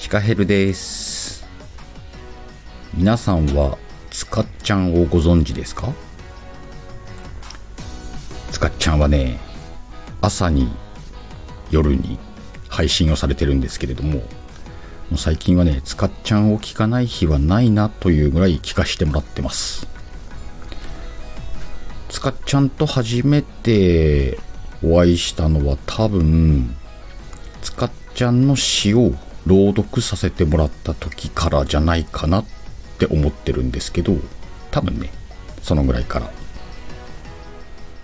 ヒカヘルです。皆さんはつかっちゃんをご存知ですか？つかっちゃんはね朝に夜に配信をされてるんですけれどももう最近はねつかっちゃんを聞かない日はないなというぐらい聞かしてもらってます。つかっちゃんと初めてお会いしたのは多分つかっちゃんの詩を朗読させてもらった時からじゃないかなって思ってるんですけど多分ねそのぐらいから。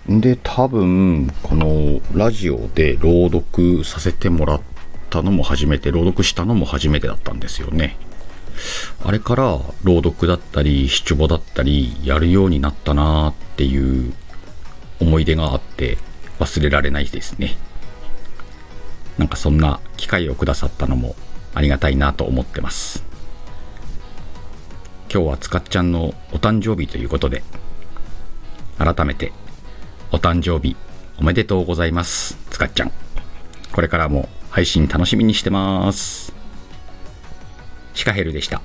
で多分このラジオで朗読させてもらったのも初めて朗読したのも初めてだったんですよね。あれから朗読だったり七五だったりやるようになったなーっていう思い出があって忘れられないですね。なんかそんな機会をくださったのもありがたいなと思ってます。今日はつかっちゃんのお誕生日ということで改めてお誕生日おめでとうございます。つかっちゃん。これからも配信楽しみにしてます。シカヘルでした。